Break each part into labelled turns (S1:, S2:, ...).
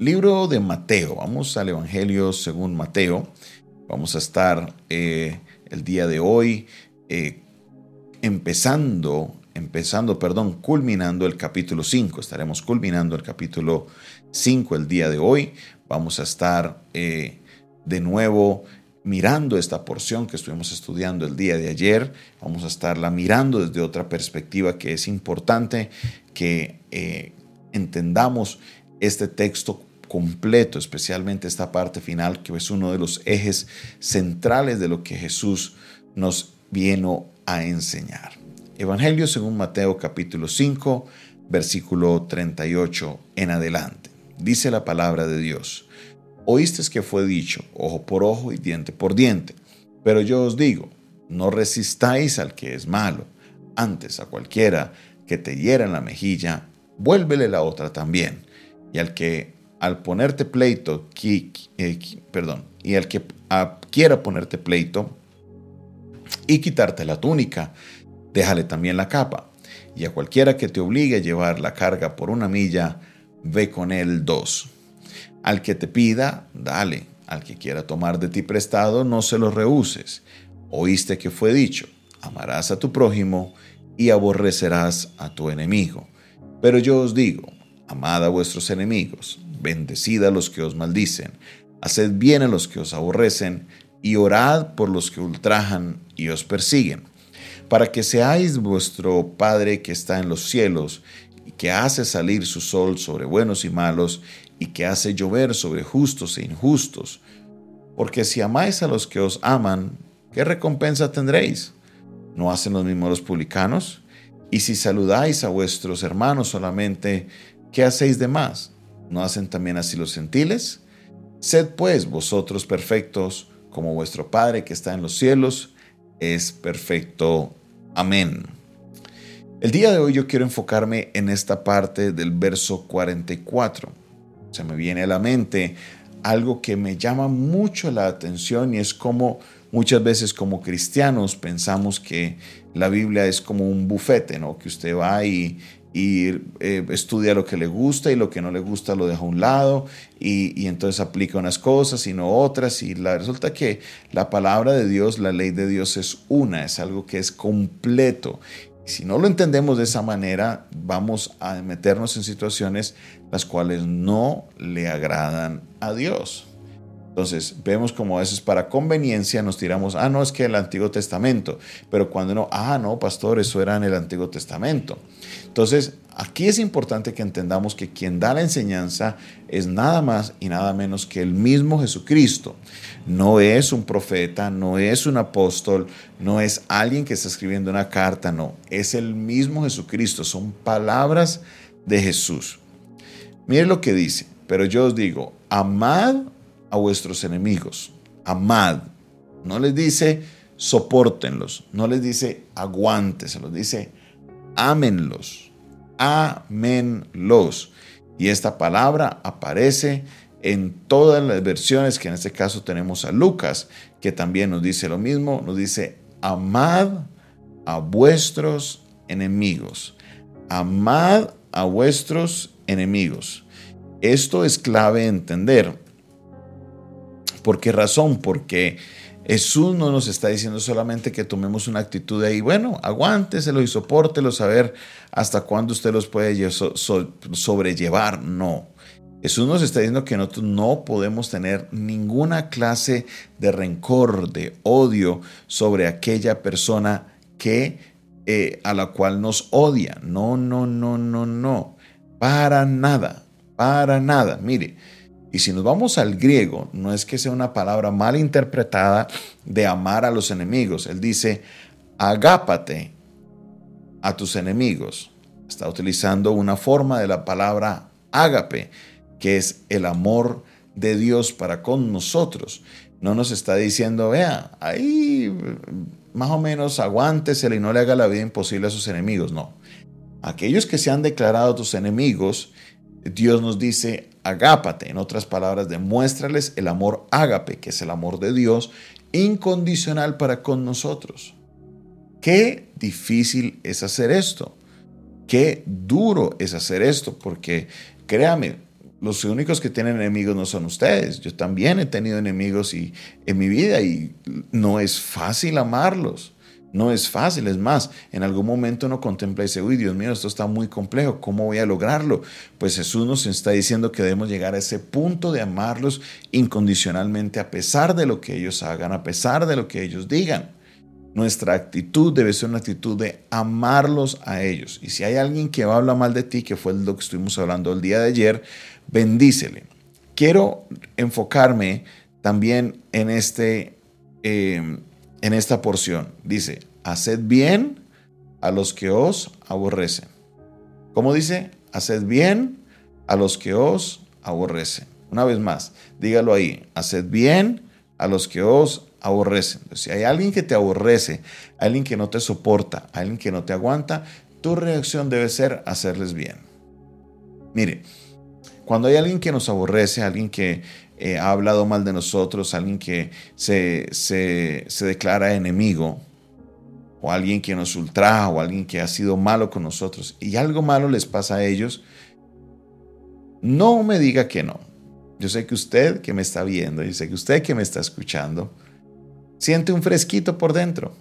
S1: Libro de Mateo. Vamos al Evangelio según Mateo. Vamos a estar eh, el día de hoy eh, empezando, empezando, perdón, culminando el capítulo 5. Estaremos culminando el capítulo 5 el día de hoy. Vamos a estar eh, de nuevo mirando esta porción que estuvimos estudiando el día de ayer. Vamos a estarla mirando desde otra perspectiva que es importante que entendamos este texto completo, especialmente esta parte final, que es uno de los ejes centrales de lo que Jesús nos vino a enseñar. Evangelio según Mateo capítulo 5, versículo 38 en adelante. Dice la palabra de Dios. Oíste que fue dicho, ojo por ojo y diente por diente. Pero yo os digo, no resistáis al que es malo. Antes a cualquiera que te hiera en la mejilla, vuélvele la otra también. Y al que al ponerte pleito, eh, perdón, y al que quiera ponerte pleito y quitarte la túnica, déjale también la capa. Y a cualquiera que te obligue a llevar la carga por una milla, ve con él dos. Al que te pida, dale. Al que quiera tomar de ti prestado, no se lo rehuses. Oíste que fue dicho, amarás a tu prójimo y aborrecerás a tu enemigo. Pero yo os digo, amad a vuestros enemigos, bendecid a los que os maldicen, haced bien a los que os aborrecen, y orad por los que ultrajan y os persiguen, para que seáis vuestro Padre que está en los cielos, y que hace salir su sol sobre buenos y malos, y que hace llover sobre justos e injustos. Porque si amáis a los que os aman, ¿qué recompensa tendréis? ¿No hacen los mismos los publicanos? Y si saludáis a vuestros hermanos solamente, ¿qué hacéis de más? ¿No hacen también así los gentiles? Sed pues vosotros perfectos, como vuestro Padre que está en los cielos es perfecto. Amén. El día de hoy yo quiero enfocarme en esta parte del verso 44 se me viene a la mente algo que me llama mucho la atención y es como muchas veces como cristianos pensamos que la Biblia es como un bufete, ¿no? Que usted va y, eh, estudia lo que le gusta y lo que no le gusta lo deja a un lado y, entonces aplica unas cosas y no otras y la, resulta que la palabra de Dios, la ley de Dios es una, es algo que es completo si no lo entendemos de esa manera, vamos a meternos en situaciones las cuales no le agradan a Dios. Entonces, vemos como a veces para conveniencia nos tiramos, ah, no, es que el Antiguo Testamento, pero cuando no, ah, no, pastor, eso era en el Antiguo Testamento. Entonces, aquí es importante que entendamos que quien da la enseñanza es nada más y nada menos que el mismo Jesucristo. No es un profeta, no es un apóstol, no es alguien que está escribiendo una carta, no, es el mismo Jesucristo, son palabras de Jesús. Mire lo que dice, pero yo os digo, amad a vuestros enemigos, amad. No les dice soportenlos, no les dice se los dice ámenlos, amenlos. Y esta palabra aparece en todas las versiones, que en este caso tenemos a Lucas, que también nos dice lo mismo, nos dice, amad a vuestros enemigos, amad a vuestros enemigos. Esto es clave entender. ¿Por qué razón? Porque Jesús no nos está diciendo solamente que tomemos una actitud de ahí, bueno, aguánteselo y soportelo, saber hasta cuándo usted los puede sobrellevar. No. Jesús nos está diciendo que nosotros no podemos tener ninguna clase de rencor, de odio sobre aquella persona que eh, a la cual nos odia. No, no, no, no, no. Para nada, para nada. Mire, y si nos vamos al griego, no es que sea una palabra mal interpretada de amar a los enemigos. Él dice, agápate a tus enemigos. Está utilizando una forma de la palabra ágape, que es el amor de Dios para con nosotros. No nos está diciendo, vea, ahí más o menos aguántesele y no le haga la vida imposible a sus enemigos. No. Aquellos que se han declarado tus enemigos, Dios nos dice, agápate, en otras palabras, demuéstrales el amor ágape, que es el amor de Dios, incondicional para con nosotros. Qué difícil es hacer esto. Qué duro es hacer esto, porque créame, los únicos que tienen enemigos no son ustedes. Yo también he tenido enemigos y, en mi vida y no es fácil amarlos. No es fácil, es más, en algún momento uno contempla y dice, uy, Dios mío, esto está muy complejo, ¿cómo voy a lograrlo? Pues Jesús nos está diciendo que debemos llegar a ese punto de amarlos incondicionalmente a pesar de lo que ellos hagan, a pesar de lo que ellos digan. Nuestra actitud debe ser una actitud de amarlos a ellos. Y si hay alguien que habla mal de ti, que fue lo que estuvimos hablando el día de ayer, bendícele. Quiero enfocarme también en, este, em, en esta porción. Dice, haced bien a los que os aborrecen. ¿Cómo dice? Haced bien a los que os aborrecen. Una vez más, dígalo ahí, haced bien a los que os aborrecen. Si hay alguien que te aborrece, alguien que no te soporta, alguien que no te aguanta, tu reacción debe ser hacerles bien. Mire, cuando hay alguien que nos aborrece, alguien que eh, ha hablado mal de nosotros, alguien que se, se, declara enemigo, o alguien que nos ultraja, o alguien que ha sido malo con nosotros, y algo malo les pasa a ellos, no me diga que no. Yo sé que usted que me está viendo, yo sé que usted que me está escuchando, siente un fresquito por dentro.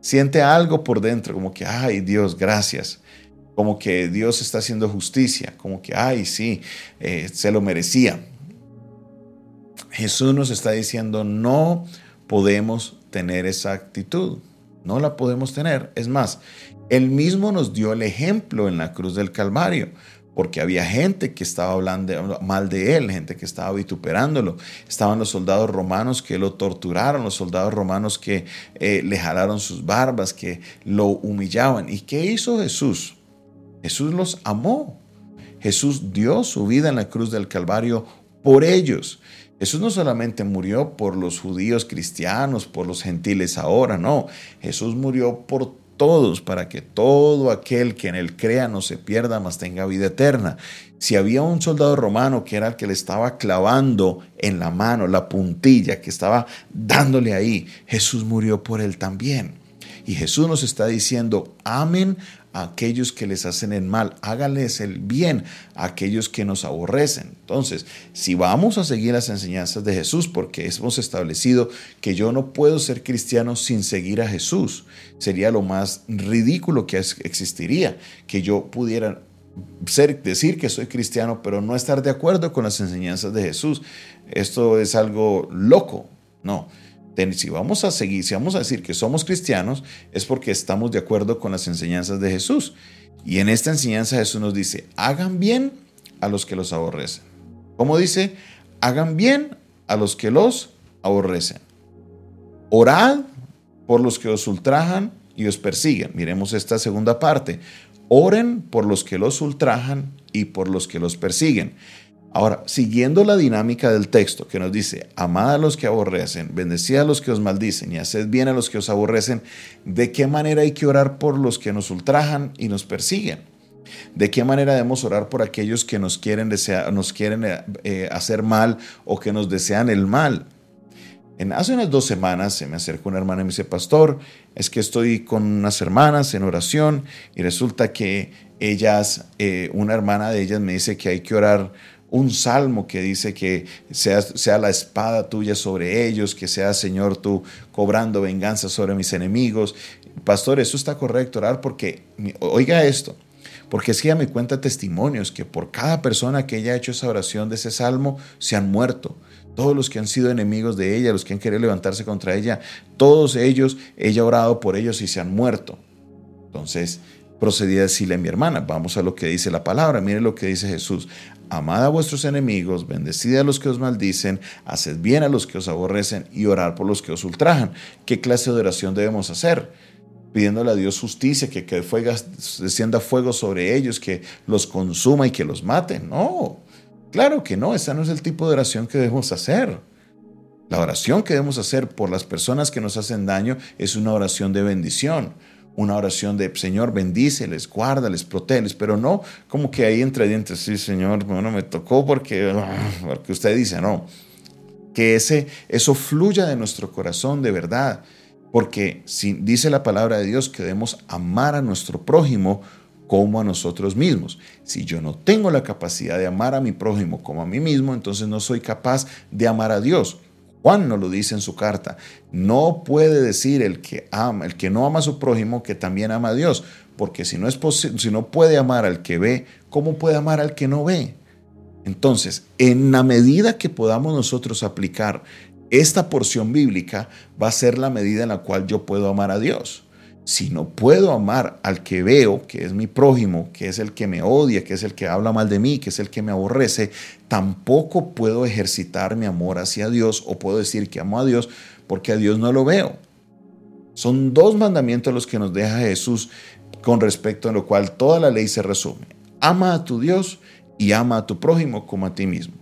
S1: Siente algo por dentro, como que, ay Dios, gracias como que Dios está haciendo justicia, como que, ay, sí, eh, se lo merecía. Jesús nos está diciendo, no podemos tener esa actitud, no la podemos tener. Es más, Él mismo nos dio el ejemplo en la cruz del Calvario, porque había gente que estaba hablando mal de Él, gente que estaba vituperándolo. Estaban los soldados romanos que lo torturaron, los soldados romanos que eh, le jalaron sus barbas, que lo humillaban. ¿Y qué hizo Jesús? Jesús los amó. Jesús dio su vida en la cruz del Calvario por ellos. Jesús no solamente murió por los judíos cristianos, por los gentiles ahora, no. Jesús murió por todos para que todo aquel que en él crea no se pierda, mas tenga vida eterna. Si había un soldado romano que era el que le estaba clavando en la mano la puntilla, que estaba dándole ahí, Jesús murió por él también. Y Jesús nos está diciendo, amen a aquellos que les hacen el mal, háganles el bien a aquellos que nos aborrecen. Entonces, si vamos a seguir las enseñanzas de Jesús, porque hemos establecido que yo no puedo ser cristiano sin seguir a Jesús, sería lo más ridículo que existiría, que yo pudiera ser, decir que soy cristiano, pero no estar de acuerdo con las enseñanzas de Jesús. Esto es algo loco, no si vamos a seguir, si vamos a decir que somos cristianos, es porque estamos de acuerdo con las enseñanzas de Jesús. Y en esta enseñanza Jesús nos dice, hagan bien a los que los aborrecen. ¿Cómo dice? Hagan bien a los que los aborrecen. Orad por los que os ultrajan y os persiguen. Miremos esta segunda parte. Oren por los que los ultrajan y por los que los persiguen. Ahora, siguiendo la dinámica del texto que nos dice, amad a los que aborrecen, bendecid a los que os maldicen y haced bien a los que os aborrecen, ¿de qué manera hay que orar por los que nos ultrajan y nos persiguen? ¿De qué manera debemos orar por aquellos que nos quieren, nos quieren eh, eh, hacer mal o que nos desean el mal? En, hace unas dos semanas se me acercó una hermana y me dice, pastor, es que estoy con unas hermanas en oración y resulta que ellas, eh, una hermana de ellas me dice que hay que orar un salmo que dice que sea, sea, la espada tuya sobre ellos, que sea, Señor, tú cobrando venganza sobre mis enemigos. Pastor, eso está correcto, orar porque, oiga esto, porque es que ella me cuenta testimonios que por cada persona que ella ha hecho esa oración de ese salmo, se han muerto. Todos los que han sido enemigos de ella, los que han querido levantarse contra ella, todos ellos, ella ha orado por ellos y se han muerto. Entonces, procedí a decirle a mi hermana, vamos a lo que dice la palabra, mire lo que dice Jesús, amad a vuestros enemigos, bendecid a los que os maldicen, haced bien a los que os aborrecen y orar por los que os ultrajan. ¿Qué clase de oración debemos hacer? Pidiéndole a Dios justicia, que, que descienda fuego sobre ellos, que los consuma y que los mate. No, claro que no, ese no es el tipo de oración que debemos hacer. La oración que debemos hacer por las personas que nos hacen daño es una oración de bendición una oración de Señor, bendíceles, guárdales, protégeles, pero no como que ahí entre dientes, sí, Señor, bueno, me tocó porque, ah, porque usted dice, no. Que ese, eso fluya de nuestro corazón de verdad, porque si dice la palabra de Dios que debemos amar a nuestro prójimo como a nosotros mismos. Si yo no tengo la capacidad de amar a mi prójimo como a mí mismo, entonces no soy capaz de amar a Dios. Juan nos lo dice en su carta. No puede decir el que ama, el que no ama a su prójimo que también ama a Dios, porque si no es si no puede amar al que ve, ¿cómo puede amar al que no ve? Entonces, en la medida que podamos nosotros aplicar esta porción bíblica, va a ser la medida en la cual yo puedo amar a Dios. Si no puedo amar al que veo, que es mi prójimo, que es el que me odia, que es el que habla mal de mí, que es el que me aborrece, tampoco puedo ejercitar mi amor hacia Dios o puedo decir que amo a Dios porque a Dios no lo veo. Son dos mandamientos los que nos deja Jesús con respecto a lo cual toda la ley se resume. Ama a tu Dios y ama a tu prójimo como a ti mismo.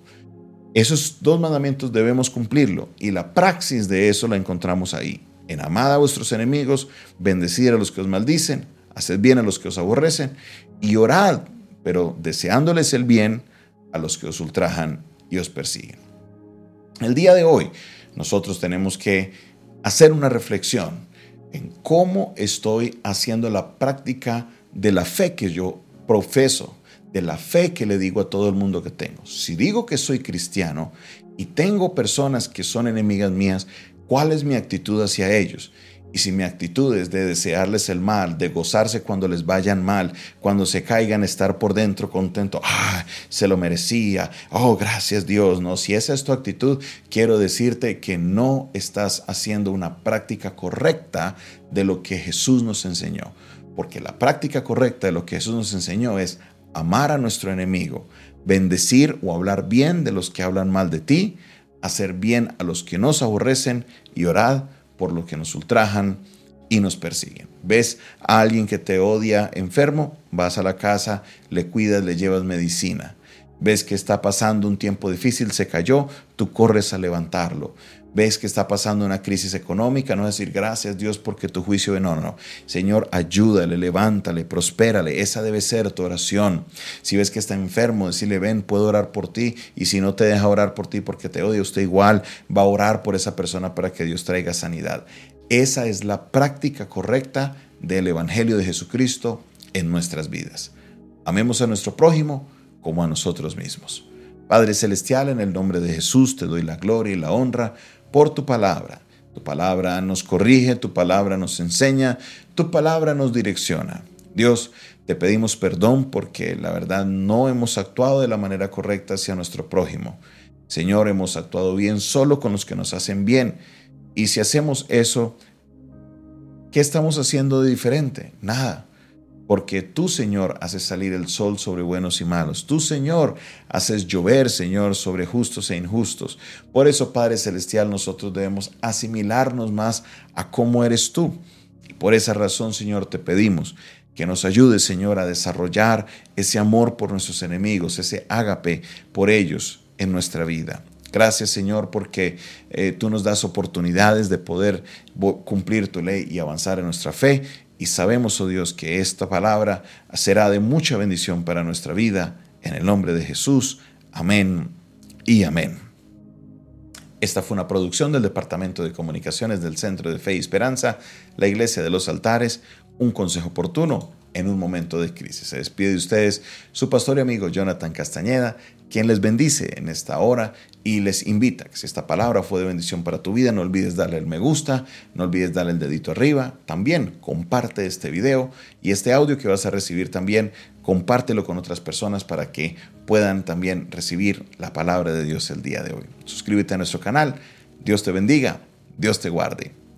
S1: Esos dos mandamientos debemos cumplirlo y la praxis de eso la encontramos ahí en amad a vuestros enemigos, bendecir a los que os maldicen, haced bien a los que os aborrecen y orad, pero deseándoles el bien a los que os ultrajan y os persiguen. El día de hoy nosotros tenemos que hacer una reflexión en cómo estoy haciendo la práctica de la fe que yo profeso, de la fe que le digo a todo el mundo que tengo. Si digo que soy cristiano y tengo personas que son enemigas mías, ¿Cuál es mi actitud hacia ellos? Y si mi actitud es de desearles el mal, de gozarse cuando les vayan mal, cuando se caigan, estar por dentro contento, ah, se lo merecía, oh, gracias Dios, no, si esa es tu actitud, quiero decirte que no estás haciendo una práctica correcta de lo que Jesús nos enseñó, porque la práctica correcta de lo que Jesús nos enseñó es amar a nuestro enemigo, bendecir o hablar bien de los que hablan mal de ti, hacer bien a los que nos aborrecen y orad por los que nos ultrajan y nos persiguen. ¿Ves a alguien que te odia enfermo? Vas a la casa, le cuidas, le llevas medicina. ¿Ves que está pasando un tiempo difícil, se cayó? Tú corres a levantarlo ves que está pasando una crisis económica, no decir gracias Dios porque tu juicio, no, no, no. Señor, ayúdale, levántale, prospérale. Esa debe ser tu oración. Si ves que está enfermo, decirle, ven, puedo orar por ti. Y si no te deja orar por ti porque te odia, usted igual va a orar por esa persona para que Dios traiga sanidad. Esa es la práctica correcta del Evangelio de Jesucristo en nuestras vidas. Amemos a nuestro prójimo como a nosotros mismos. Padre Celestial, en el nombre de Jesús te doy la gloria y la honra por tu palabra. Tu palabra nos corrige, tu palabra nos enseña, tu palabra nos direcciona. Dios, te pedimos perdón porque la verdad no hemos actuado de la manera correcta hacia nuestro prójimo. Señor, hemos actuado bien solo con los que nos hacen bien. Y si hacemos eso, ¿qué estamos haciendo de diferente? Nada porque tú, Señor, haces salir el sol sobre buenos y malos. Tú, Señor, haces llover, Señor, sobre justos e injustos. Por eso, Padre Celestial, nosotros debemos asimilarnos más a cómo eres tú. Y por esa razón, Señor, te pedimos que nos ayudes, Señor, a desarrollar ese amor por nuestros enemigos, ese ágape por ellos en nuestra vida. Gracias Señor porque eh, tú nos das oportunidades de poder cumplir tu ley y avanzar en nuestra fe y sabemos, oh Dios, que esta palabra será de mucha bendición para nuestra vida. En el nombre de Jesús. Amén y amén. Esta fue una producción del Departamento de Comunicaciones del Centro de Fe y Esperanza, la Iglesia de los Altares, un consejo oportuno en un momento de crisis. Se despide de ustedes su pastor y amigo Jonathan Castañeda, quien les bendice en esta hora y les invita que si esta palabra fue de bendición para tu vida, no olvides darle el me gusta, no olvides darle el dedito arriba, también comparte este video y este audio que vas a recibir también, compártelo con otras personas para que puedan también recibir la palabra de Dios el día de hoy. Suscríbete a nuestro canal, Dios te bendiga, Dios te guarde.